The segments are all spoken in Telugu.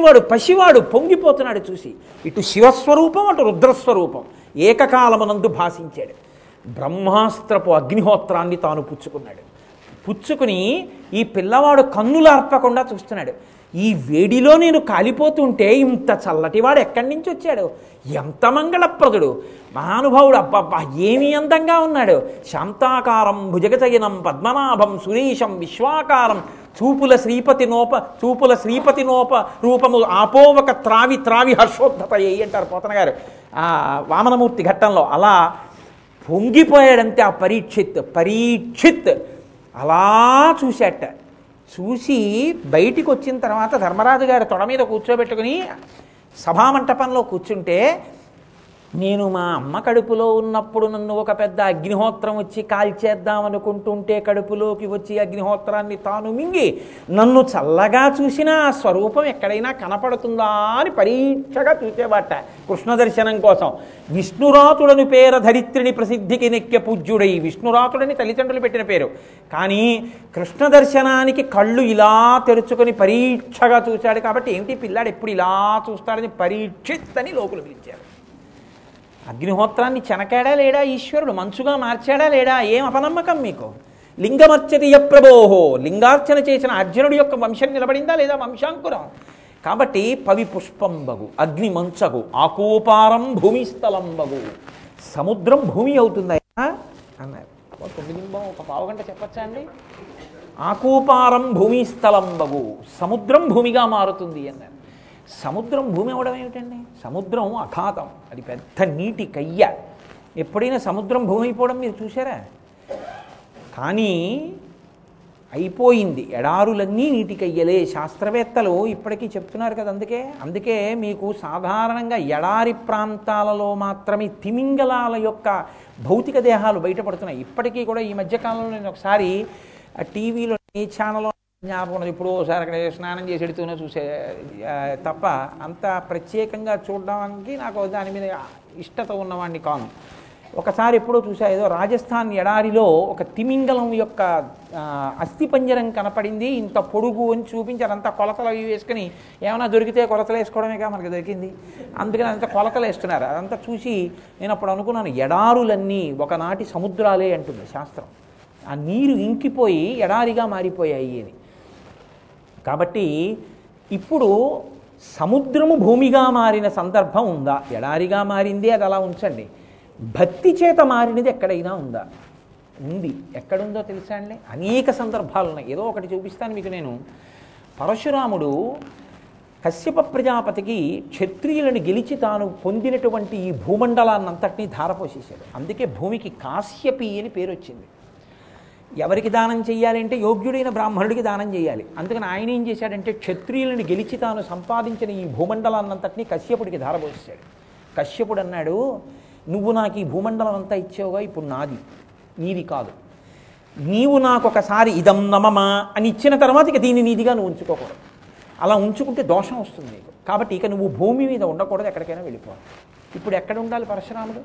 లేనివాడు పసివాడు పొంగిపోతున్నాడు చూసి. ఇటు శివస్వరూపం అటు రుద్రస్వరూపం. ఏకకాలమునందు భాషించాడు. బ్రహ్మాస్త్రపు అగ్నిహోత్రాన్ని తాను పుచ్చుకున్నాడు. పుచ్చుకుని ఈ పిల్లవాడు కన్నులార్పకుండా చూస్తున్నాడు. ఈ వేడిలో నేను కాలిపోతుంటే ఇంత చల్లటివాడు ఎక్కడి నుంచి వచ్చాడు? ఎంత మంగళప్రదుడు. మహానుభావుడు అబ్బబ్బా ఏమి అందంగా ఉన్నాడు. శాంతాకారం భుజగతయనం పద్మనాభం సురేశం విశ్వాకారం చూపుల శ్రీపతి నోప చూపుల శ్రీపతి నోప రూపము ఆపోవక త్రావి త్రావి హర్షోద్ధత అంటారు పోతన గారు? ఆ వామనమూర్తి ఘట్టంలో అలా పొంగిపోయాడంతే ఆ పరీక్షిత్ పరీక్షిత్. అలా చూశాట. చూసి బయటికి వచ్చిన తర్వాత ధర్మరాజు గారు తొడ మీద కూర్చోబెట్టుకుని సభామంటపంలో కూర్చుంటే నేను మా అమ్మ కడుపులో ఉన్నప్పుడు నన్ను ఒక పెద్ద అగ్నిహోత్రం వచ్చి కాల్చేద్దాం అనుకుంటుంటే కడుపులోకి వచ్చి అగ్నిహోత్రాన్ని తాను మింగి నన్ను చల్లగా చూసిన ఆ స్వరూపం ఎక్కడైనా కనపడుతుందా అని పరీక్షగా చూసేవాట కృష్ణ దర్శనం కోసం. విష్ణురాతుడని పేర ధరిత్రిని ప్రసిద్ధికి నెక్కె పూజ్యుడై విష్ణురాతుడని తల్లిదండ్రులు పెట్టిన పేరు. కానీ కృష్ణ దర్శనానికి కళ్ళు ఇలా తెరుచుకొని పరీక్షగా చూశాడు కాబట్టి ఏంటి పిల్లాడు ఎప్పుడు ఇలా చూస్తాడని పరీక్షిత్ అని లోకులు పిలిచారు అగ్నిహోత్రాన్ని చెనకాడా లేడా ఈశ్వరుడు? మంచుగా మార్చాడా లేడా? ఏం అపనమ్మకం మీకు? లింగమర్చతి యప్రభోహో లింగార్చన చేసిన అర్జునుడి యొక్క వంశం నిలబడిందా లేదా వంశాంకురం? కాబట్టి పవి పుష్పంబగు అగ్ని మంచగు ఆకూపారం భూమిస్థలంబగు. సముద్రం భూమి అవుతుందా అన్నారు. ఓ తొమ్మిది ఒక పావు గంట చెప్పచ్చా అండి? ఆకూపారం భూమిస్థలంబగు సముద్రం భూమిగా మారుతుంది అన్నారు. సముద్రం భూమి అవడం ఏమిటండి? సముద్రం అఖాతం అది పెద్ద నీటి కయ్య. ఎప్పుడైనా సముద్రం భూమి అయిపోవడం మీరు చూసారా కానీ అయిపోయింది. ఎడారులన్నీ నీటి కయ్యలే. శాస్త్రవేత్తలు ఇప్పటికీ చెప్తున్నారు కదా అందుకే. అందుకే మీకు సాధారణంగా ఎడారి ప్రాంతాలలో మాత్రమే తిమింగలాల యొక్క భౌతిక దేహాలు బయటపడుతున్నాయి. ఇప్పటికీ కూడా ఈ మధ్యకాలంలో నేను ఒకసారి టీవీలో ఏ ఛానల్లో జ్ఞాపకం ఇప్పుడు ఒకసారి అక్కడ స్నానం చేసి ఎడుతూనే చూసే తప్ప అంత ప్రత్యేకంగా చూడడానికి నాకు దాని మీద ఇష్టత ఉన్నవాడిని కాను ఒకసారి ఎప్పుడో చూసా ఏదో రాజస్థాన్ ఎడారిలో ఒక తిమింగలం యొక్క అస్థిపంజరం కనపడింది. ఇంత పొడుగు అని చూపించారు అంత కొలతలు అవి వేసుకుని ఏమైనా దొరికితే కొలతలు వేసుకోవడమేగా మనకి దొరికింది. అందుకని అంత కొలతలు వేస్తున్నారు. అదంతా చూసి నేను అప్పుడు అనుకున్నాను ఎడారులన్నీ ఒకనాటి సముద్రాలే అంటుంది శాస్త్రం. ఆ నీరు ఇంకిపోయి ఎడారిగా మారిపోయాయి అని కాబట్టి ఇప్పుడు సముద్రము భూమిగా మారిన సందర్భం ఉందా? ఎడారిగా మారింది అది అలా ఉంచండి. భక్తి చేత మారినది ఎక్కడైనా ఉందా? ఉంది. ఎక్కడుందో తెలుసా అండి? అనేక సందర్భాలు ఉన్నాయి. ఏదో ఒకటి చూపిస్తాను మీకు నేను. పరశురాముడు కశ్యప ప్రజాపతికి క్షత్రియులను గెలిచి తాను పొందినటువంటి ఈ భూమండలాన్నంతటినీ ధారపోసేశాడు. అందుకే భూమికి కాశ్యపి అని పేరు వచ్చింది ఎవరికి దానం చేయాలంటే యోగ్యుడైన బ్రాహ్మణుడికి దానం చేయాలి అందుకని ఆయన ఏం చేశాడంటే క్షత్రియులను గెలిచి తాను సంపాదించిన ఈ భూమండలాన్నంతటినీ కశ్యపుడికి ధారపోసాడు కశ్యపుడు అన్నాడు నువ్వు నాకు ఈ భూమండలం అంతా ఇచ్చావుగా ఇప్పుడు నాది. నీది కాదు. నీవు నాకు ఒకసారి ఇదం నమమా అని ఇచ్చిన తర్వాత ఇక దీన్ని నీదిగా నువ్వు ఉంచుకోకూడదు. అలా ఉంచుకుంటే దోషం వస్తుంది నీకు. కాబట్టి ఇక నువ్వు భూమి మీద ఉండకూడదు ఎక్కడికైనా వెళ్ళిపోవాలి. ఇప్పుడు ఎక్కడ ఉండాలి పరశురాముడు?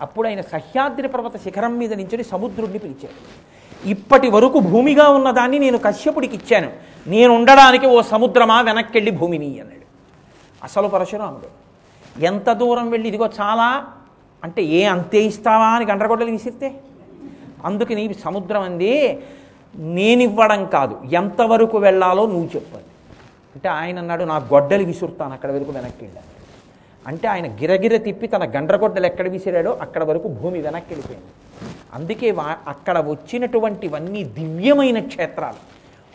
అప్పుడు ఆయన సహ్యాద్రి పర్వత శిఖరం మీద నించుని సముద్రుడిని పిలిచాడు. ఇప్పటి వరకు భూమిగా ఉన్నదాన్ని నేను కశ్యపుడికి ఇచ్చాను. నేను ఉండడానికి ఓ సముద్రమా వెనక్కెళ్ళి భూమిని అన్నాడు. అసలు పరశురాముడు ఎంత దూరం వెళ్ళి ఇదిగో చాలా అంటే ఏ అంతే ఇస్తావా అని గండ్రగొడ్డలు విసిరితే? అందుకని సముద్రం అంది నేనివ్వడం కాదు ఎంతవరకు వెళ్ళాలో నువ్వు చెప్పాలి అంటే ఆయన అన్నాడు నా గొడ్డలు విసురుతాను అక్కడ వరకు వెనక్కి వెళ్ళాను అంటే ఆయన గిరగిర తిప్పి తన గండ్రగొడ్డలు ఎక్కడ విసిరాడో అక్కడ వరకు భూమి వెనక్కి వెళ్ళిపోయింది. అందుకే వా అక్కడ వచ్చినటువంటివన్నీ దివ్యమైన క్షేత్రాలు.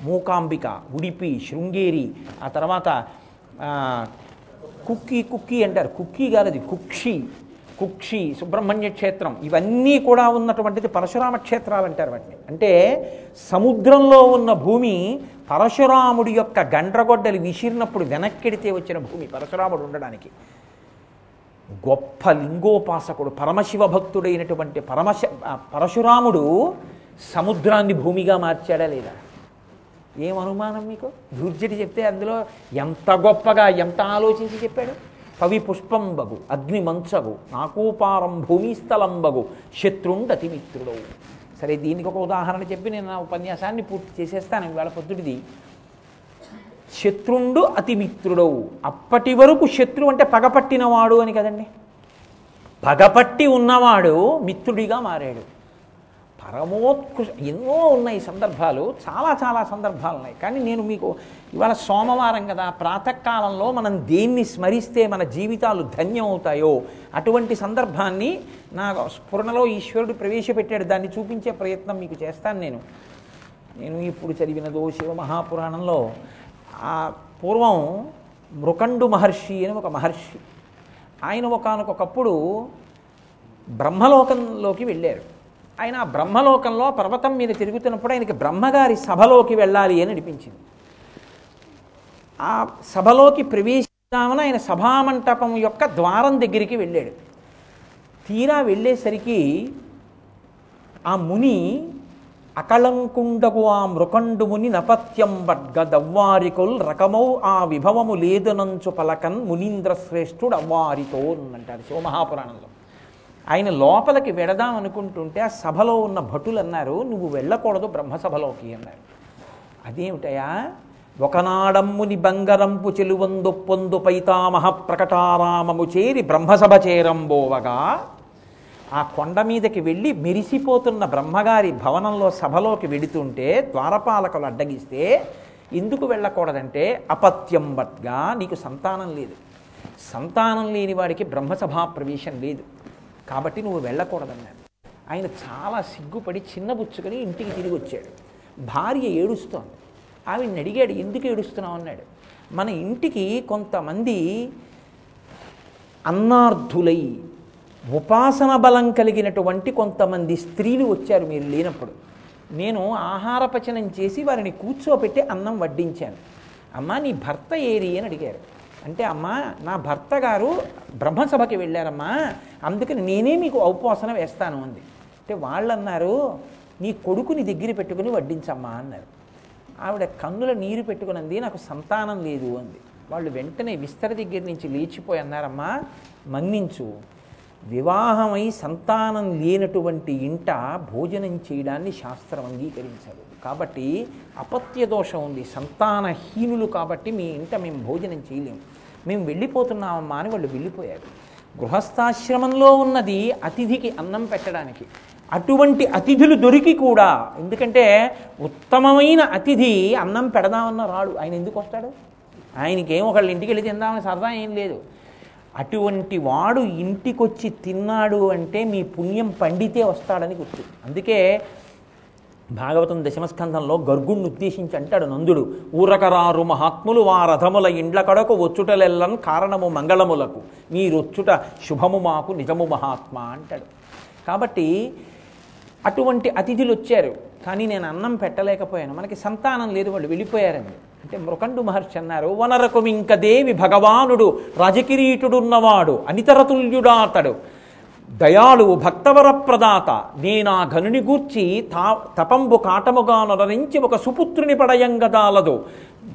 మూకాంబిక ఉడిపి శృంగేరి ఆ తర్వాత కుక్కీ కుక్కీ అంటారు. కుక్కీ కాదది కుక్షి. కుక్షి సుబ్రహ్మణ్య క్షేత్రం. ఇవన్నీ కూడా ఉన్నటువంటిది పరశురామ క్షేత్రాలు అంటారు వాటిని. అంటే సముద్రంలో ఉన్న భూమి పరశురాముడి యొక్క గండ్రగొడ్డలు విసిరినప్పుడు వెనక్కిడితే వచ్చిన భూమి పరశురాముడు ఉండడానికి. గొప్ప లింగోపాసకుడు పరమశివ భక్తుడైనటువంటి పరమశ పరశురాముడు సముద్రాన్ని భూమిగా మార్చాడా లేదా? ఏం అనుమానం మీకు? ధూర్జటి చెప్తే అందులో ఎంత గొప్పగా ఎంత ఆలోచించి చెప్పాడు? పవి పుష్పంబగు అగ్ని మంచగు నాకూపారం భూమిస్థలంబగు శత్రుండతి మిత్రుడవు. సరే దీనికి ఒక ఉదాహరణ చెప్పి నేను నా ఉపన్యాసాన్ని పూర్తి చేసేస్తాను. ఇవాళ పొద్దుటిది శత్రుండు అతిమిత్రుడవు. అప్పటి వరకు శత్రు అంటే పగపట్టినవాడు అని కదండి? పగపట్టి ఉన్నవాడు మిత్రుడిగా మారాడు. పరమోత్కృ ఎన్నో ఉన్నాయి సందర్భాలు చాలా చాలా సందర్భాలు ఉన్నాయి. కానీ నేను మీకు ఇవాళ సోమవారం కదా ప్రాతకాలంలో మనం దేన్ని స్మరిస్తే మన జీవితాలు ధన్యం అవుతాయో అటువంటి సందర్భాన్ని నా స్ఫురణలో ఈశ్వరుడు ప్రవేశపెట్టాడు. దాన్ని చూపించే ప్రయత్నం మీకు చేస్తాను నేను. నేను ఇప్పుడు చదివినదో శివ మహాపురాణంలో ఆ పూర్వం మృకండు మహర్షి అని ఒక మహర్షి. ఆయన ఒకనకొకప్పుడు బ్రహ్మలోకంలోకి వెళ్ళారు ఆయన ఆ బ్రహ్మలోకంలో పర్వతం మీద తిరుగుతున్నప్పుడు ఆయనకి బ్రహ్మగారి సభలోకి వెళ్ళాలి అని అనిపించింది. ఆ సభలోకి ప్రవేశిద్దామని ఆయన సభామంటపం యొక్క ద్వారం దగ్గరికి వెళ్ళాడు. తీరా వెళ్ళేసరికి ఆ ముని అకళంకుండగు ఆ మృకండు ముని నపత్యం వడ్గ దవ్వారికొల్ రకమౌ ఆ విభవము లేదనంచు పలకన్ మునీంద్ర శ్రేష్ఠుడు అవ్వారితో అంటారు శివమహాపురాణంలో. ఆయన లోపలికి వెడదాం అనుకుంటుంటే ఆ సభలో ఉన్న భటులు అన్నారు నువ్వు వెళ్ళకూడదు బ్రహ్మసభలోకి అన్నారు. అదేమిటయా? ఒకనాడమ్ముని బంగరంపు చెలువందు పొందు పైతామహ ప్రకటారామము చేరి బ్రహ్మసభ చేరంబోవగా ఆ కొండ మీదకి వెళ్ళి మెరిసిపోతున్న బ్రహ్మగారి భవనంలో సభలోకి వెడుతుంటే ద్వారపాలకులు అడ్డగిస్తే ఎందుకు వెళ్ళకూడదంటే అపత్యం బట్గా నీకు సంతానం లేదు. సంతానం లేని వాడికి బ్రహ్మసభా ప్రవేశం లేదు. కాబట్టి నువ్వు వెళ్ళకూడదన్నాడు. ఆయన చాలా సిగ్గుపడి చిన్నబుచ్చుకొని ఇంటికి తిరిగి వచ్చాడు. భార్య ఏడుస్తోంది. ఆవిడని అడిగాడు ఎందుకు ఏడుస్తున్నావు? అన్నాడు. మన ఇంటికి కొంతమంది అన్నార్థులై ఉపాసన బలం కలిగినటువంటి కొంతమంది స్త్రీలు వచ్చారు మీరు లేనప్పుడు. నేను ఆహారపచనం చేసి వారిని కూర్చోపెట్టి అన్నం వడ్డించాను. అమ్మా నీ భర్త ఏరి అని అడిగారు. అంటే అమ్మా నా భర్త గారు బ్రహ్మసభకి వెళ్ళారమ్మా అందుకని నేనే మీకు ఔపోసన వేస్తాను అంది. అంటే వాళ్ళు అన్నారు నీ కొడుకుని దగ్గర పెట్టుకుని వడ్డించమ్మా అన్నారు. ఆవిడ కన్నుల నీరు పెట్టుకున్నది నాకు సంతానం లేదు అంది. వాళ్ళు వెంటనే విస్తర దగ్గర నుంచి లేచిపోయి అన్నారమ్మా మన్నించు. వివాహమై సంతానం లేనటువంటి ఇంట భోజనం చేయడాన్ని శాస్త్రం అంగీకరించదు. కాబట్టి అపత్య దోషం ఉంది. సంతానహీనులు కాబట్టి మీ ఇంట మేము భోజనం చేయలేము మేము వెళ్ళిపోతున్నామమ్మా అని వాళ్ళు వెళ్ళిపోయారు. గృహస్థాశ్రమంలో ఉన్నది అతిథికి అన్నం పెట్టడానికి. అటువంటి అతిథులు దొరికి కూడా ఎందుకంటే ఉత్తమమైన అతిథి అన్నం పెడదామన్న రాడు. ఆయన ఎందుకు వస్తాడు? ఆయనకేం ఒకళ్ళ ఇంటికి వెళ్ళి తిందామని సరదా ఏం లేదు. అటువంటి వాడు ఇంటికొచ్చి తిన్నాడు అంటే మీ పుణ్యం పండితే వస్తాడని గుర్తు. అందుకే భాగవతం దశమస్కంధంలో గర్గుణ్ణి ఉద్దేశించి అంటాడు నందుడు ఊరకరారు మహాత్ములు వా రథముల ఇండ్ల కడకు వచ్చుటలెల్లన్ కారణము మంగళములకు. మీరొచ్చుట శుభము మాకు నిజము మహాత్మ అంటాడు. కాబట్టి అటువంటి అతిథులు వచ్చారు కానీ నేను అన్నం పెట్టలేకపోయాను. మనకి సంతానం లేదు వాళ్ళు వెళ్ళిపోయారండి. అంటే మృకండు మహర్షి అన్నారు వనరకు ఇంక దేవి భగవానుడు రాజకిరీటుడున్నవాడు అనితరతుల్యుడాతడు దయాళు భక్తవర ప్రదాత నేనా ఘనుని గూర్చి తా తపంబు కాటముగా నొరరించి ఒక సుపుత్రుని పడయంగదాలదు.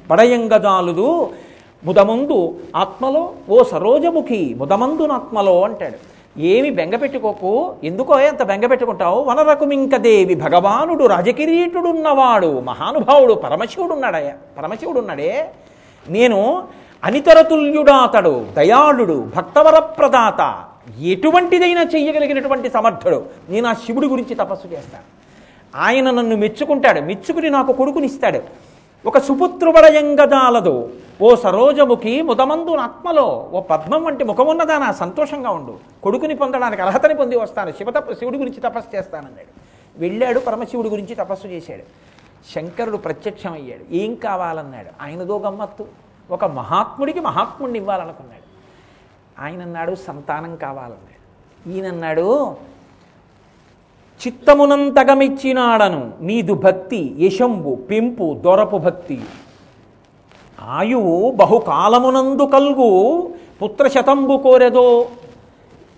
పడయంగదాలుదు ముదమందు ఆత్మలో ఓ సరోజముఖి ముదమందునాత్మలో అంటాడు. ఏమి బెంగపెట్టుకోకు ఎందుకో ఎంత బెంగపెట్టుకుంటావు వనరకుమింక దేవి భగవానుడు రాజకిరీటుడున్నవాడు. మహానుభావుడు పరమశివుడున్నాడే. పరమశివుడున్నాడే. నేను అనితరతుల్యుడాతడు దయాళుడు భక్తవరప్రదాత ఎటువంటిదైనా చెయ్యగలిగినటువంటి సమర్థుడు. నేను ఆ శివుడి గురించి తపస్సు చేస్తాను. ఆయన నన్ను మెచ్చుకుంటాడు. మెచ్చుకుని నాకు కొడుకునిస్తాడు. ఒక సుపుత్రుబడయంగదాలదు ఓ సరోజముఖి ముదమందు ఆత్మలో ఓ పద్మం వంటి ముఖమున్నదా నా సంతోషంగా ఉండు. కొడుకుని పొందడానికి అర్హతని పొంది వస్తాను. శివ శివుడి గురించి తపస్సు చేస్తానన్నాడు. వెళ్ళాడు పరమశివుడి గురించి తపస్సు చేశాడు. శంకరుడు ప్రత్యక్షమయ్యాడు. ఏం కావాలన్నాడు? ఆయనదో గమ్మత్తు. ఒక మహాత్ముడికి మహాత్ముడిని ఇవ్వాలనుకున్నాడు. ఆయన అన్నాడు సంతానం కావాలన్నాడు. ఈయనన్నాడు చిత్తమునంతగమిచ్చినాడను. నీదు భక్తి యశంబు పెంపు దొరపు భక్తి. ఆయువు బహుకాలమునందు కల్గు పుత్రశతంబు కోరెదో.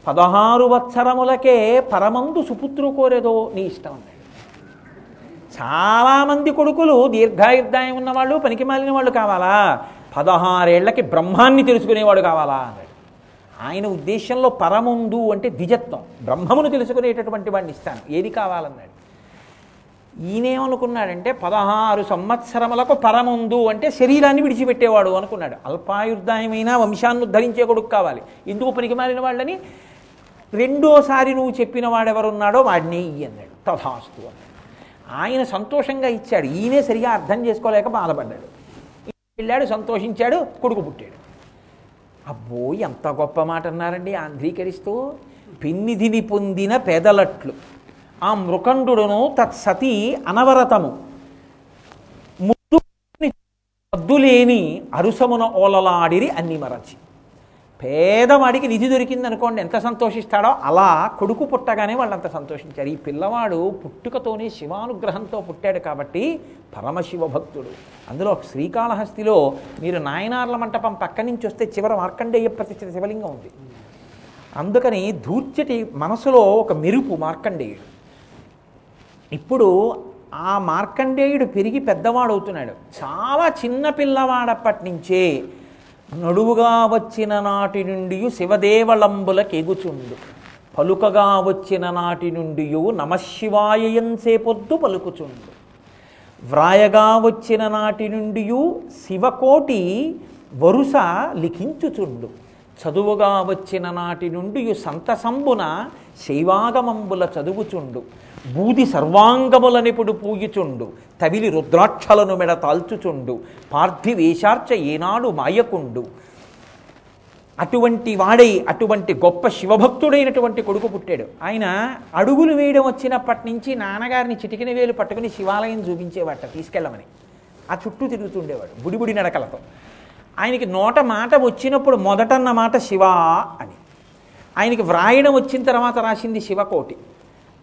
పదహారు వత్సరములకే పరమందు సుపుత్రు కోరెదో నీ ఇష్టం అన్నాడు చాలామంది కొడుకులు దీర్ఘాయుర్దాయం ఉన్నవాళ్ళు పనికి మాలిన వాళ్ళు కావాలా? పదహారేళ్ళకి బ్రహ్మాన్ని తెలుసుకునేవాడు కావాలా? అన్నాడు ఆయన ఉద్దేశంలో పరముందు అంటే ద్విజత్వం. బ్రహ్మమును తెలుసుకునేటటువంటి వాడిని ఇస్తాను. ఏది కావాలన్నాడు? ఈయనేమనుకున్నాడంటే పదహారు సంవత్సరములకు పరముందు అంటే శరీరాన్ని విడిచిపెట్టేవాడు అనుకున్నాడు. అల్పాయుర్దాయమైన వంశాన్ని ఉద్ధరించే కొడుకు కావాలి. ఎందుకు పనికిమాలిన వాళ్ళని? రెండోసారి నువ్వు చెప్పిన వాడెవరున్నాడో వాడిని ఇయ్యి అన్నాడు. తథాస్తు అన్నాడు. ఆయన సంతోషంగా ఇచ్చాడు. ఈయనే సరిగా అర్థం చేసుకోలేక బాధపడ్డాడు. వెళ్ళాడు సంతోషించాడు కొడుకు పుట్టాడు. అబ్బో ఎంత గొప్ప మాట అన్నారండి ఆంధ్రీకరిస్తూ పిన్నిధిని పొందిన పెదలట్లు. ఆ మృకండుడును తత్సతి అనవరతము. ముద్దు అద్దులేని అరుసమున ఓలలాడిరి అన్ని మరచి. పేదవాడికి నిధి దొరికింది అనుకోండి ఎంత సంతోషిస్తాడో అలా కొడుకు పుట్టగానే వాళ్ళు అంత సంతోషించారు. ఈ పిల్లవాడు పుట్టుకతోనే శివానుగ్రహంతో పుట్టాడు కాబట్టి పరమశివ భక్తుడు అందులో శ్రీకాళహస్తిలో మీరు నాయనార్ల మంటపం పక్క నుంచి వస్తే చివర మార్కండేయ ప్రతిష్ఠిత శివలింగం ఉంది. అందుకని ధూర్చటి మనసులో ఒక మెరుపు మార్కండేయుడు. ఇప్పుడు ఆ మార్కండేయుడు పెరిగి పెద్దవాడవుతున్నాడు. చాలా చిన్న పిల్లవాడప్పటి నుంచే నడువుగా వచ్చిన నాటి నుండి శివదేవళంబులకెగుచుండు పలుకగా వచ్చిన నాటి నుండి నమశివాయయంసేపొద్దు పలుకుచుండు. వ్రాయగా వచ్చిన నాటి నుండి శివకోటి వరుస లిఖించుచుండు. చదువుగా వచ్చిన నాటి నుండి సంతసంబున శైవాగమంబుల చదువుచుండు. బూది సర్వాంగముల నిపుడు పూయుచుండు. తవిలి రుద్రాక్షలను మెడ తాల్చుచుండు. పార్థివేశార్చ ఏనాడు మాయకుండు. అటువంటి వాడై అటువంటి గొప్ప శివభక్తుడైనటువంటి కొడుకు పుట్టాడు. ఆయన అడుగులు వేయడం వచ్చినప్పటి నుంచి నాన్నగారిని చిటికిన వేలు పట్టుకుని శివాలయం చూపించేవాట తీసుకెళ్ళమని. ఆ చుట్టూ తిరుగుతుండేవాడు బుడిబుడి నడకలతో. ఆయనకి నోట మాట వచ్చినప్పుడు మొదటన్న మాట శివా అని. ఆయనకి వ్రాయడం వచ్చిన తర్వాత రాసింది శివకోటి.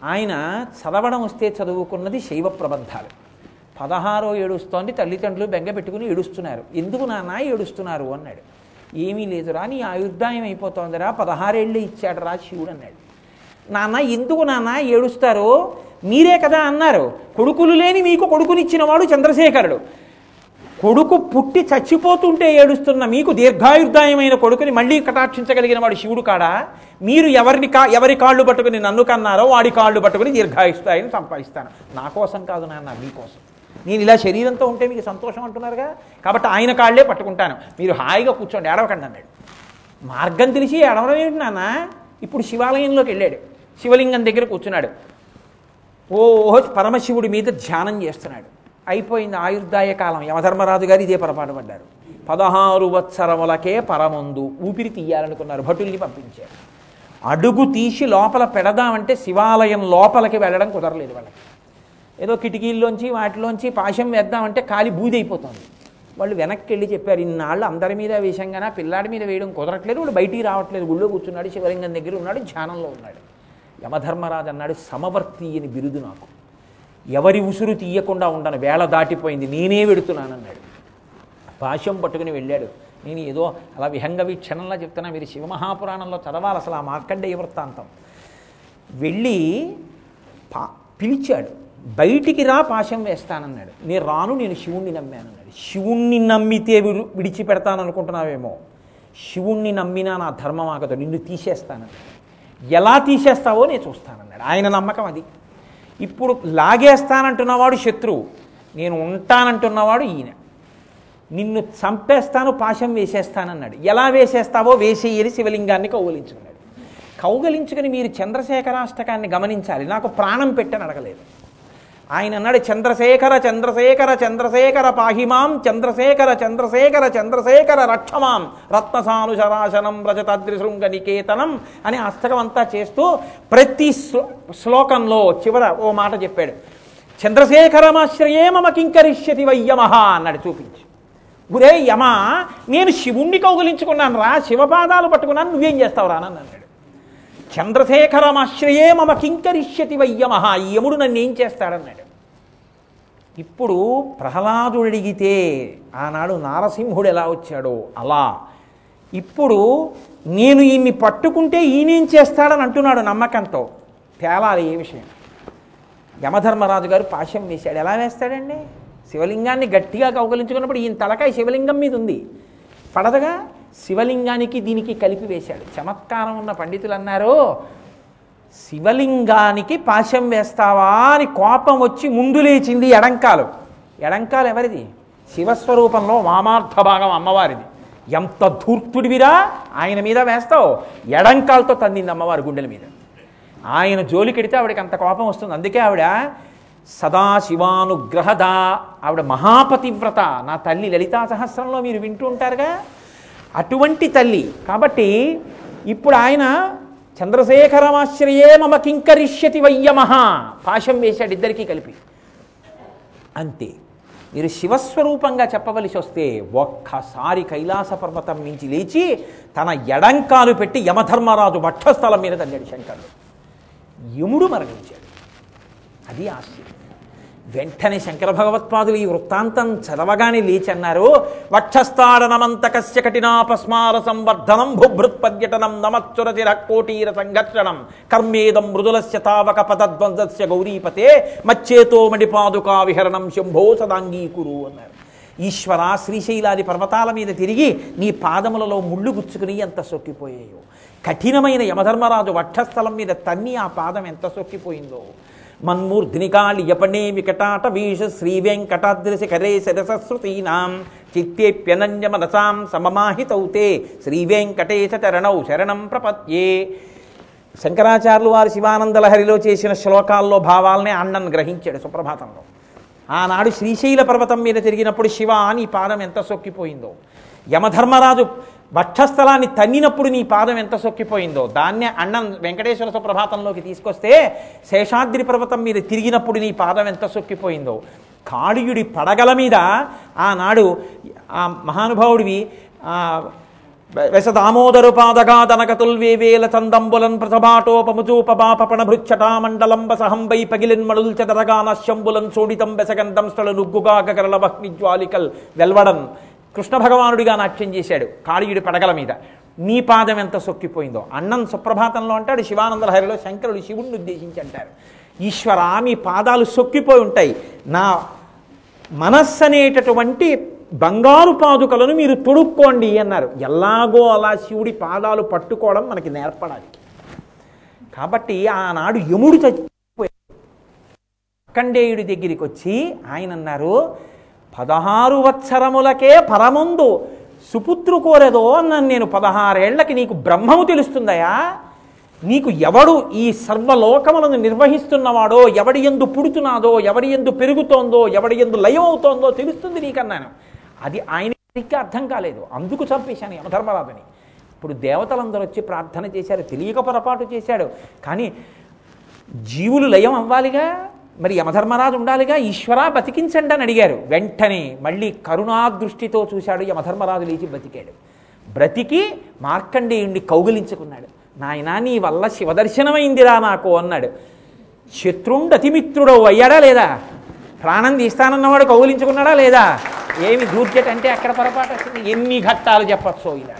ఆయన చదవడం వస్తే చదువుకున్నది శైవ ప్రబంధాలు. పదహారో ఏడుస్తోంది తల్లిదండ్రులు బెంగ పెట్టుకుని ఏడుస్తున్నారు. ఎందుకు నాన్న ఏడుస్తున్నారు అన్నాడు. ఏమీ లేదురా నీ ఆయుర్దాయం అయిపోతోందిరా పదహారేళ్ళు ఇచ్చాడు రా శివుడు అన్నాడు. నాన్న ఎందుకు నాన్న ఏడుస్తారు మీరే కదా అన్నారు. కొడుకులు లేని మీకు కొడుకునిచ్చినవాడు చంద్రశేఖరుడు. కొడుకు పుట్టి చచ్చిపోతుంటే ఏడుస్తున్న మీకు దీర్ఘాయుర్దాయమైన కొడుకుని మళ్ళీ కటాక్షించగలిగిన వాడు శివుడు కాడా? మీరు ఎవరిని కా ఎవరి కాళ్ళు పట్టుకుని నన్ను కన్నారో వాడి కాళ్ళు పట్టుకుని దీర్ఘాయుస్తాయని సంపాదిస్తాను. నా కోసం కాదు నాన్న మీకోసం నేను ఇలా శరీరంతో ఉంటే మీకు సంతోషం అంటున్నారుగా? కాబట్టి ఆయన కాళ్ళే పట్టుకుంటాను. మీరు హాయిగా కూర్చోండి ఏడవకండి అన్నాడు. మార్గం తెలిసి ఏడవడం ఏమిటి నాన్న? ఇప్పుడు శివాలయంలోకి వెళ్ళాడు. శివలింగం దగ్గర కూర్చున్నాడు. ఓ పరమశివుడి మీద ధ్యానం చేస్తున్నాడు. అయిపోయింది ఆయుర్దాయ కాలం. యమధర్మరాజు గారు ఇదే పొరపాటు పడ్డారు. పదహారు వత్సరములకే పరమందు ఊపిరి తీయాలనుకున్నారు. భటుల్ని పంపించారు. అడుగు తీసి లోపల పెడదామంటే శివాలయం లోపలికి వెళ్ళడం కుదరలేదు వాళ్ళకి. ఏదో కిటికీల్లోంచి వాటిలోంచి పాశం వేద్దామంటే కాలి బూదైపోతుంది. వాళ్ళు వెనక్కి వెళ్ళి చెప్పారు ఇన్నాళ్ళు అందరి మీద వేషంగానే పిల్లాడి మీద వేయడం కుదరట్లేదు వాడు బయటికి రావట్లేదు. గుళ్ళో కూర్చున్నాడు శివలింగం దగ్గర ఉన్నాడు ధ్యానంలో ఉన్నాడు. యమధర్మరాజు అన్నాడు సమవర్తి అని బిరుదు నాకు. ఎవరి ఉసురు తీయకుండా ఉండను. వేళ దాటిపోయింది. నేనే వెడుతున్నానన్నాడు. పాశం పట్టుకుని వెళ్ళాడు. నేను ఏదో అలా విహంగ వీక్షణంలా చెప్తున్నా. మీరు శివమహాపురాణంలో చదవాలి అసలు ఆ మార్కండేయ వృత్తాంతం. వెళ్ళి పా పిలిచాడు. బయటికి రా పాశం వేస్తానన్నాడు. నేను రాను నేను శివుణ్ణి నమ్మానన్నాడు. శివుణ్ణి నమ్మితే విడు విడిచిపెడతాననుకుంటున్నావేమో. శివుణ్ణి నమ్మినా నా ధర్మం ఆగదు. నిన్ను తీసేస్తానన్నాడు ఎలా తీసేస్తావో నేను చూస్తానన్నాడు. ఆయన నమ్మకం అది. ఇప్పుడు లాగేస్తానంటున్నవాడు శత్రువు. నేను ఉంటానంటున్నవాడు ఈయన. నిన్ను చంపేస్తాను పాశం వేసేస్తానన్నాడు. ఎలా వేసేస్తావో వేసేయని శివలింగాన్ని కౌగలించుకున్నాడు. కౌగలించుకుని మీరు చంద్రశేఖరాష్టకాన్ని గమనించాలి. నాకు ప్రాణం పెట్టని అడగలేదు. ఆయన అన్నాడు చంద్రశేఖర చంద్రశేఖర చంద్రశేఖర పాహిమాం చంద్రశేఖర చంద్రశేఖర చంద్రశేఖర రక్షమాం రత్నసాను శరాశనం రజతాద్రిశృంగ నికేతనం అని అస్తకం అంతా చేస్తూ ప్రతి శ్లోకంలో చివర ఓ మాట చెప్పాడు. చంద్రశేఖరమాశ్రయే మమ కింకరిష్యతి వయ్యమహ అన్నాడు చూపించి. గురే యమ నేను శివుణ్ణి కౌగులించుకున్నాను రా శివపాదాలు పట్టుకున్నాను నువ్వేం చేస్తావు రా అన్నాడు. చంద్రశేఖరమాశ్రయే మమ కింకరిష్యతి వయ్యమహ ఈ యముడు నన్ను ఏం చేస్తాడన్నాడు? ఇప్పుడు ప్రహ్లాదుడు అడిగితే ఆనాడు నారసింహుడు ఎలా వచ్చాడో? అలా. ఇప్పుడు నేను ఈయన్ని పట్టుకుంటే ఈయనేం చేస్తాడని అంటున్నాడు నమ్మకంతో. తేలాలి ఏ విషయం. యమధర్మరాజు గారు పాశం వేశాడు. ఎలా వేస్తాడండి? శివలింగాన్ని గట్టిగా కౌకలించుకున్నప్పుడు ఈయన తలకాయ శివలింగం మీద ఉంది. పడదగా? శివలింగానికి దీనికి కలిపి వేశాడు. చమత్కారం ఉన్న పండితులు అన్నారు శివలింగానికి పాశం వేస్తావా అని కోపం వచ్చి ముందు లేచింది ఎడంకాలు. ఎడంకాలు ఎవరిది? శివస్వరూపంలో వామార్థ భాగం అమ్మవారిది. ఎంత ధూర్తుడివిరా? ఆయన మీద వేస్తావు. ఎడంకాలతో తందింది అమ్మవారి గుండెల మీద. ఆయన జోలికెడితే ఆవిడకి అంత కోపం వస్తుంది. అందుకే ఆవిడ సదాశివానుగ్రహద ఆవిడ మహాపతివ్రత. నా తల్లి లలితా సహస్రంలో మీరు వింటూ ఉంటారుగా. అటువంటి తల్లి. కాబట్టి ఇప్పుడు ఆయన చంద్రశేఖరమాశ్రయే మమ కింకరిష్యతి వయ్యమహ. పాశం వేశాడు ఇద్దరికీ కలిపి. అంతే. మీరు శివస్వరూపంగా చెప్పవలసి వస్తే ఒక్కసారి కైలాస పర్వతం మించి లేచి తన ఎడంకాలు పెట్టి యమధర్మరాజు వక్షస్థలం మీద తల్లాడు శంకరుడు. యముడు మరణించాడు. అది ఆశ్చర్యం. వెంటనే శంకర భగవత్పాదులు ఈ వృత్తాంతం చదవగానే లేచి అన్నారు వక్షస్థాడనమంతకస్య కఠినాపస్మార సంవర్ధనం భుభృత్పర్యటనం నమచ్చురతిర కోటీర సంఘర్షణం కర్మేదం మృదులస్య తావక పదద్వంద్వస్య గౌరీపతే మచ్చేతో మణిపాదుకా విహరణం శంభో సదాంగీకురు అన్నారు. ఈశ్వర శ్రీశైలాది పర్వతాల మీద తిరిగి నీ పాదములలో ముళ్ళు గుచ్చుకుని ఎంత సొక్కిపోయాయో. కఠినమైన యమధర్మరాజు వక్షస్థలం మీద తన్ని ఆ పాదం ఎంత సొక్కిపోయిందో. మన్మూర్ధినికాళి యపనే వికటాట వీష శ్రీ వెంకటాద్రిశి కరే శరసశ్రుతీనాం చిత్తేప్యనన్యమనసాం సమమాహితౌతే శ్రీ చరణౌ శరణం ప్రపత్యే శంకరాచార్యులు వారు శివానందలహరిలో చేసిన శ్లోకాల్లో భావాలనే అన్నను గ్రహించాడు సుప్రభాతంలో. ఆనాడు శ్రీశైల పర్వతం మీద తిరిగినప్పుడు శివ అని పాదం ఎంత సొక్కిపోయిందో. యమధర్మరాజు వక్షస్థలాన్ని తన్నినప్పుడు నీ పాదం ఎంత సొక్కిపోయిందో. దాన్నే అన్నం వెంకటేశ్వర సుప్రభాతంలోకి తీసుకొస్తే శేషాద్రి పర్వతం మీద తిరిగినప్పుడు నీ పాదం ఎంత సొక్కిపోయిందో. కాళీయుడి పడగల మీద ఆనాడు ఆ మహానుభావుడివి వెస దామోదరు పాదగా దనకతుల్వేవేల చందంబులన్ ప్రసభాటోపముచూపబాపణ భృచ్చటామండలంబ సహంబై పగిలిన్ మడుల్చదరగాన శంబులన్ సోడితం బెసగంధం స్థల నుగ్గుగా గగరల వహ్నిజ్వాలికల్ వెల్వడన్. కృష్ణ భగవానుడిగా నాట్యం చేశాడు. కాళీయుడి పడగల మీద. నీ పాదం ఎంత సొక్కిపోయిందో. అన్నం సుప్రభాతంలో అంటాడు శివానందలహరిలో శంకరుడు శివుణ్ణి ఉద్దేశించి అంటారు ఈశ్వర మీ పాదాలు సొక్కిపోయి ఉంటాయి. నా మనస్సు అనేటటువంటి బంగారు పాదుకలను మీరు తొడుక్కోండి అన్నారు. ఎలాగో అలా శివుడి పాదాలు పట్టుకోవడం మనకి నేర్పడాలి. కాబట్టి ఆనాడు యముడు చచ్చిపోయాడు. కండేయుడి దగ్గరికి వచ్చి ఆయన అన్నారు పదహారు వత్సరములకే పరముందు సుపుత్రు కోరేదో అన్నాను నేను పదహారేళ్ళకి నీకు బ్రహ్మము తెలుస్తుందయా? నీకు ఎవడు ఈ సర్వలోకములను నిర్వహిస్తున్నవాడో ఎవడి ఎందు పుడుతున్నాదో ఎవడి ఎందు పెరుగుతోందో ఎవడి ఎందు లయమవుతోందో తెలుస్తుంది నీకన్నాను. అది ఆయనకి అర్థం కాలేదు. అందుకు చంపేశాను యమధర్మరాజుని. ఇప్పుడు దేవతలందరూ వచ్చి ప్రార్థన చేశారు తెలియక పొరపాటు చేశాడు. కానీ జీవులు లయం అవ్వాలిగా? మరి యమధర్మరాజు ఉండాలిగా? ఈశ్వర బతికించండి అని అడిగారు. వెంటనే మళ్ళీ కరుణాదృష్టితో చూశాడు యమధర్మరాజు లేచి బతికాడు. బ్రతికి మార్కండేయుణ్ణి కౌగిలించుకున్నాడు. నాయనా నీ వల్ల శివదర్శనమైందిరా నాకు అన్నాడు. శత్రుండు అతిమిత్రుడవు అయ్యాడా లేదా? ప్రాణం తీస్తానన్నవాడు కౌగిలించుకున్నాడా లేదా? ఏమి దూర్జట అంటే అక్కడ పొరపాటు వచ్చింది ఎన్ని ఘట్టాలు చెప్పచ్చో ఇలా.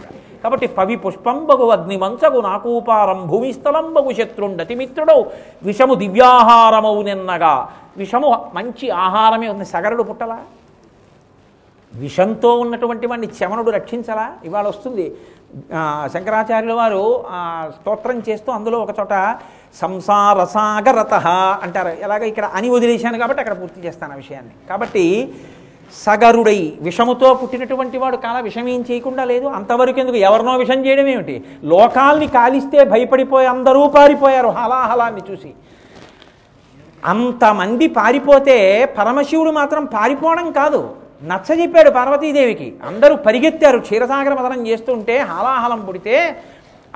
కాబట్టి పవి పుష్పంబగు అగ్నిమంచగు నాకూపారం భూమిస్థలంబగు శత్రుండతిమిత్రుడవు విషము దివ్యాహారమవు నిన్నగా. విషము మంచి ఆహారమే ఉంది. సగరుడు పుట్టలా? విషంతో ఉన్నటువంటి వాడిని చమనుడు రక్షించలా? ఇవాళ వస్తుంది. శంకరాచార్యుల వారు స్తోత్రం చేస్తూ అందులో ఒక చోట సంసార సాగరత అంటారు. ఎలాగ ఇక్కడ అని వదిలేశాను కాబట్టి అక్కడ పూర్తి చేస్తాను ఆ విషయాన్ని. కాబట్టి సగరుడై విషముతో పుట్టినటువంటి వాడు కాల విషం ఏం చేయకుండా లేదు. అంతవరకు ఎందుకు? ఎవరినో విషం చేయడం ఏమిటి? లోకాల్ని కాలిస్తే భయపడిపోయి అందరూ పారిపోయారు. హలాహలాన్ని చూసి. అంతమంది పారిపోతే పరమశివుడు మాత్రం పారిపోవడం కాదు. నచ్చజెప్పాడు పార్వతీదేవికి. అందరూ పరిగెత్తారు. క్షీరసాగర మదనం చేస్తుంటే హాలాహలం పుడితే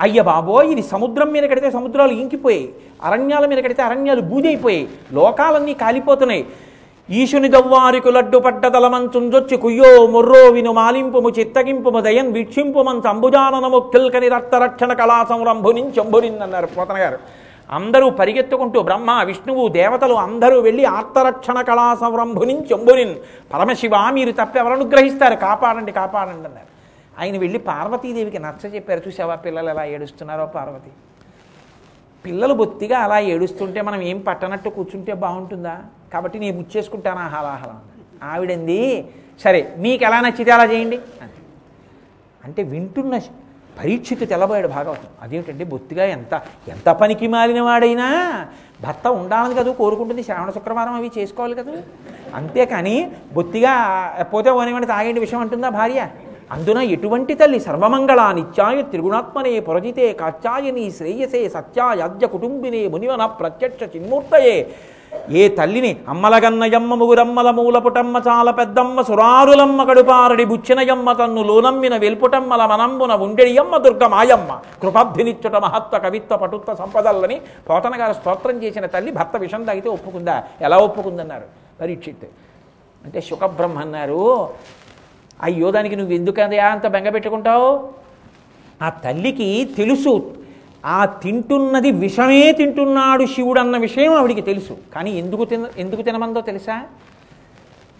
అయ్య బాబో ఇది సముద్రం మీద కడితే సముద్రాలు ఇంకిపోయాయి. అరణ్యాల మీద కడితే అరణ్యాలు బూదైపోయాయి లోకాలన్నీ కాలిపోతున్నాయి. ఈశుని దవ్వారికు లడ్డు తలమంచుంజొచ్చి కుయ్యో మొర్రో విను మాలింపుము చిత్తగింపుము దయన్ వీక్షింపుమంత అంబుజాననము కిల్కని రక్తరక్షణ కళా సంరంభునించంభునిన్ అన్నారు పోతన గారు. అందరూ పరిగెత్తుకుంటూ బ్రహ్మ విష్ణువు దేవతలు అందరూ వెళ్ళి ఆర్తరక్షణ కళా సంరంభునిన్ చెంబునిన్ పరమశివ మీరు తప్ప గ్రహిస్తారు అనుగ్రహిస్తారు? కాపాడండి కాపాడండి అన్నారు. ఆయన వెళ్ళి పార్వతీదేవికి నచ్చ చెప్పారు. చూసావా పిల్లలు ఎలా ఏడుస్తున్నారో పార్వతి? పిల్లలు బొత్తిగా అలా ఏడుస్తుంటే మనం ఏం పట్టనట్టు కూర్చుంటే బాగుంటుందా? కాబట్టి నేను ముచ్చేసుకుంటాను హాలాహలం ఆవిడంది సరే మీకు ఎలా నచ్చితే అలా చేయండి. అంటే వింటున్న పరీక్షకు తెల్లబోయాడు భాగవతం. అదేమిటంటే బొత్తిగా ఎంత ఎంత పనికి మాలిన వాడైనా భర్త ఉండాలని కదా కోరుకుంటుంది శ్రావణ శుక్రవారం అవి చేసుకోవాలి కదా. అంతేకాని బొత్తిగా పోతే పోనివ్వండి తాగేంటి విషయం అంటుందా భార్య? అందున ఎటువంటి తల్లి సర్వమంగళా నిత్యాయ త్రిగుణాత్మనే పురజితే కాత్యాయని శ్రేయసే సత్యాయాద్య కుటుంబినే మునివన ప్రత్యక్ష చిన్మూర్తయే. ఏ తల్లిని అమ్మలగన్నయమ్మ ముగురమ్మల మూలపుటమ్మ చాల పెద్దమ్మ సురారులమ్మ కడుపారడి బుచ్చినయమ్మ తన్ను లోనమ్మిన వెల్పుటమ్మల మనంబున ఉండెడియమ్మ దుర్గమాయమ్మ. కృపబ్ధినిచ్చుట మహత్వ కవిత్వ పటుత్వ సంపదల్లని పోతన గారు స్తోత్రం చేసిన తల్లి భర్త విషం తాగితే ఒప్పుకుందా? ఎలా ఒప్పుకుందన్నారు? పరీక్షిత్ అంటే శుకబ్రహ్మ అన్నారు అయ్యో దానికి నువ్వు ఎందుకదయా అంత బెంగపెట్టుకుంటావు ఆ తల్లికి తెలుసు. ఆ తింటున్నది విషమే తింటున్నాడు శివుడు అన్న విషయం ఆవిడికి తెలుసు. కానీ ఎందుకు తిన ఎందుకు తినమందో తెలుసా?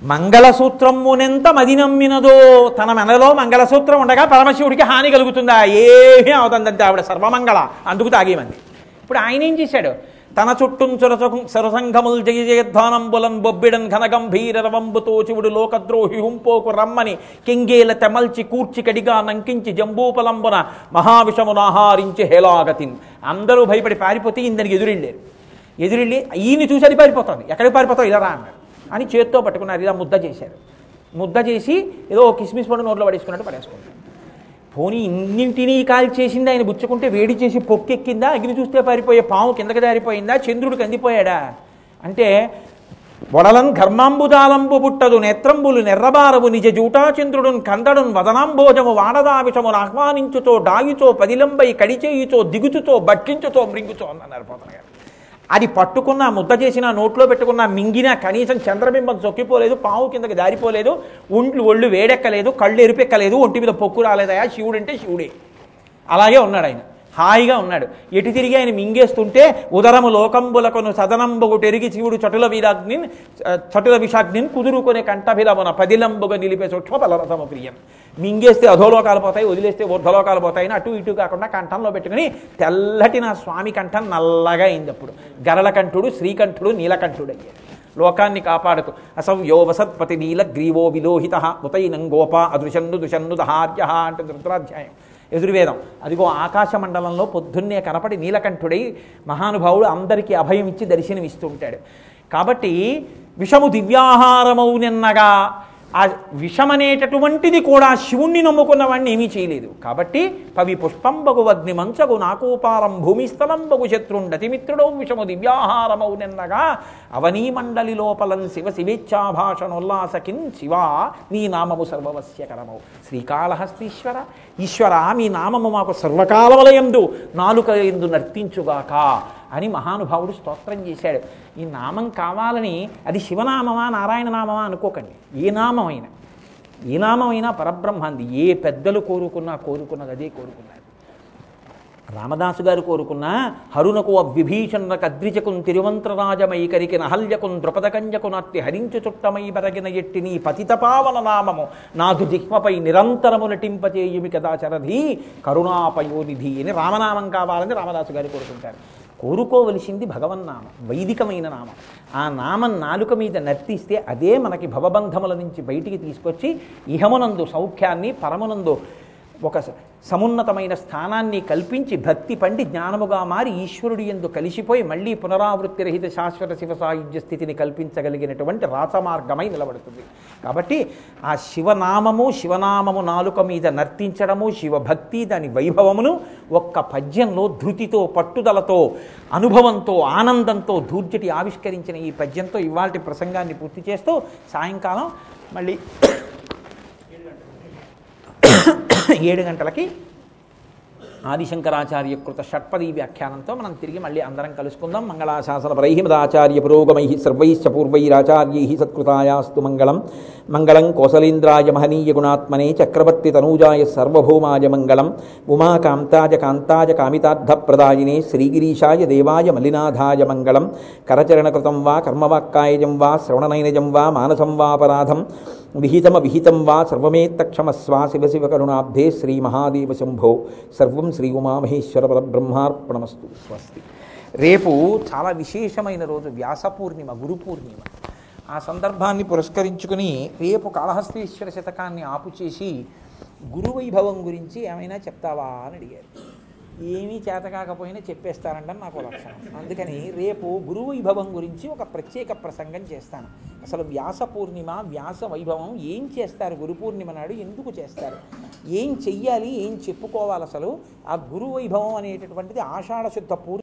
మంగళసూత్రమునెంత మది నమ్మినదో తన మెనలో మంగళసూత్రం ఉండగా పరమశివుడికి హాని కలుగుతుందా? ఏమీ అవుతుందంటే ఆవిడ సర్వమంగళ. అందుకు తాగేమంది ఇప్పుడు ఆయన ఏం చేశాడు? తన చుట్టూ సరసంఘముల్ జయ జయధ్వానంబులన్ బొబ్బిడన్ ఘనగంభీర రవంబుతో శివుడు లోకద్రోహి హుంపోకు రమ్మని కింగేల తెమల్చి కూర్చి కడిగా నంకించి జంబూపలంబున మహావిషమునాహారించి హేలాగతిన్ అందరూ భయపడి పారిపోతే ఇందరికి ఎదురెళ్ళారు ఎదురెళ్ళి ఈయన్ని చూసి అది పారిపోతుంది. ఎక్కడికి పారిపోతావు? ఇలా రా అన్నాడు. అని చేత్తో పట్టుకున్నారు. ఇలా ముద్ద చేశారు. ముద్ద చేసి ఏదో కిస్మిస్ పండు నోట్లో పడేసుకున్నట్టు పడేసుకున్నారు. పోనీ ఇన్నింటినీ కాల్చేసింది ఆయన బుచ్చుకుంటే వేడి చేసి పొక్కెక్కిందా? అగ్ని చూస్తే పారిపోయే పాము కిందకి దారిపోయిందా చంద్రుడు కందిపోయాడా అంటే వడలం ఘర్మాంబుదాలంబు పుట్టదు నేత్రంబులు నెర్రబారవు నిజ జూటాచంద్రుడున్ కందడున్ వదనాంబోజము వాడదావిషమును ఆహ్వానించుతో డాయుచో పదిలంబై కడిచేయుచో దిగుచుతో బట్టించుతో మృంగుతో అన్నారు పోతన గారు. అది పట్టుకున్న ముద్ద చేసిన నోట్లో పెట్టుకున్న మింగిన కనీసం చంద్రబింబం చొక్కిపోలేదు పావు కిందకి దారిపోలేదు ఒంట్లు ఒళ్ళు వేడెక్కలేదు కళ్ళు ఎరుపెక్కలేదు ఒంటి మీద పొక్కు రాలేదయా? శివుడంటే శివుడే. అలాగే ఉన్నాడు ఆయన. హాయిగా ఉన్నాడు. ఎటు తిరిగి ఆయన మింగేస్తుంటే ఉదరము లోకంబులకును సదనంబుగు టెరిగి శివుడు చటుల వీరాగ్ని చటుల విషాగ్ని కుదురుకునే కంఠభిలమున పదిలంబుగా నిలిపే సూక్ష్మ బలరసము ప్రియం మింగేస్తే అధోలోకాలు పోతాయి వదిలేస్తే ఊర్ధలోకాలు పోతాయని అటు ఇటు కాకుండా కంఠంలో పెట్టుకుని తెల్లటి నా స్వామి కంఠం నల్లగా అయింది అప్పుడు గరళకంఠుడు శ్రీకంఠుడు నీలకంఠుడు అయ్యాడు లోకాన్ని కాపాడుతూ అసవ్యో వసత్పతి నీల గ్రీవో విలోహిత ఉతైనం గోప అదృశన్ను దుషన్ను దహార్య అంటే ధృతరాధ్యాయం. ఎదురువేదం అదిగో ఆకాశ మండలంలో పొద్దున్నే కనపడి నీలకంఠుడై మహానుభావుడు అందరికీ అభయం ఇచ్చి దర్శనమిస్తుంటాడు కాబట్టి విషము దివ్యాహారమౌ నిన్నగా. ఆ విషమనేటటువంటిది కూడా శివుణ్ణి నమ్ముకున్న వాడిని ఏమీ చేయలేదు. కాబట్టి పవి పుష్పంబగు అగ్ని మంచగు నాకూపారం శత్రుండతి శత్రుండతిమిత్రుడౌ విషము దివ్యాహారమౌ నిన్నగా అవనీ మండలి లోపలం శివ శివేచ్ఛాభాషణోల్లాసకిన్ శివ నీ నామము సర్వవశ్యకరమౌ శ్రీకాళహస్తీశ్వర ఈశ్వర మీ నామము మాకు సర్వకాలవలయందు నాలుక ఎందు నర్తించుగాక. అని మహానుభావుడు స్తోత్రం చేశాడు. ఈ నామం కావాలని అది శివనామమా నారాయణ నామమా అనుకోకండి. ఏ నామమైనా. ఏ నామమైనా పరబ్రహ్మాంది ఏ పెద్దలు కోరుకున్నా కోరుకున్నది అదే కోరుకున్నారు. రామదాసు గారు కోరుకున్న హరునకు విభీషణకు అద్రిజకున్ తిరువంత్రరాజమైకరికి నహల్యకున్ ద్రుపదకంజకు నట్టి హరించు చుట్టమై బరగిన ఎట్టి నీ పతితపావన నామము. నాదు జిహ్మపై నిరంతరము నటింపచేయుమి కదా చరధి కరుణాపయోనిధి అని రామనామం కావాలని రామదాసు గారు కోరుకుంటారు. కోరుకోవలసింది భగవన్నామం వైదికమైన నామం. ఆ నామం నాలుక మీద నర్తిస్తే అదే మనకి భవబంధముల నుంచి బయటికి తీసుకొచ్చి ఇహమునందు సౌఖ్యాన్ని పరమునందు ఒక సమున్నతమైన స్థానాన్ని కల్పించి భక్తి పండి జ్ఞానముగా మారి ఈశ్వరుడి ఎందు కలిసిపోయి మళ్ళీ పునరావృత్తి రహిత శాశ్వత శివ సాయుధ్య స్థితిని కల్పించగలిగినటువంటి రాసమార్గమై నిలబడుతుంది. కాబట్టి ఆ శివనామము శివనామము నాలుక మీద నర్తించడము శివభక్తి దాని వైభవమును ఒక్క పద్యంలో ధృతితో పట్టుదలతో అనుభవంతో ఆనందంతో ధూర్జటి ఆవిష్కరించిన ఈ పద్యంతో ఇవాళ ప్రసంగాన్ని పూర్తి చేస్తూ సాయంకాలం మళ్ళీ ఏడు గంటలకి ఆదిశంకరాచార్య కృత షట్పది వ్యాఖ్యానంతో మనం తిరిగి మళ్ళీ అందరం కలుసుకుందాం. మంగళాశాసన పరైహిమదాచార్య పురోగమై సర్వైశ్చ పూర్వైరాచార్యై సత్కృతాయాస్తు మంగళం. మంగళం కోసలేంద్రాయ మహనీయ గుణాత్మనే చక్రవర్తి తనూజాయ సర్వభౌమాయ మంగళం. ఉమాకాంతాయ కాంతాయ కామితార్థప్రదాయినే శ్రీగిరీషాయ దేవాయ మలినాథాయ మంగళం. కరచరణకృతం వా కర్మవాక్కాయజం వా శ్రవణనైనజం వా మానసం వాపరాధం విహితమ విహితం వా సర్వమేత్తక్షమస్వా శివ శివ కరుణాబ్ధే శ్రీ మహాదేవ శంభో. సర్వం శ్రీ ఉమామహేశ్వర పరబ్రహ్మార్పణమస్తు స్వస్తి. రేపు చాలా విశేషమైన రోజు వ్యాస పూర్ణిమ గురు పూర్ణిమ. ఆ సందర్భాన్ని పురస్కరించుకుని రేపు కాళహస్తీశ్వర శతకాన్ని ఆపుచేసి గురువైభవం గురించి ఏమైనా చెప్తావా అని అడిగారు. ఏమీ చేత కాకపోయినా నాకు లక్షణం. అందుకని రేపు గురు వైభవం గురించి ఒక ప్రత్యేక ప్రసంగం చేస్తాను. అసలు వ్యాస పూర్ణిమ వ్యాస వైభవం ఏం చేస్తారు? గురు పూర్ణిమ నాడు ఎందుకు చేస్తారు? ఏం చెయ్యాలి? ఏం చెప్పుకోవాలి అసలు? ఆ గురు వైభవం అనేటటువంటిది ఆషాఢశుద్ధ పూర్ణి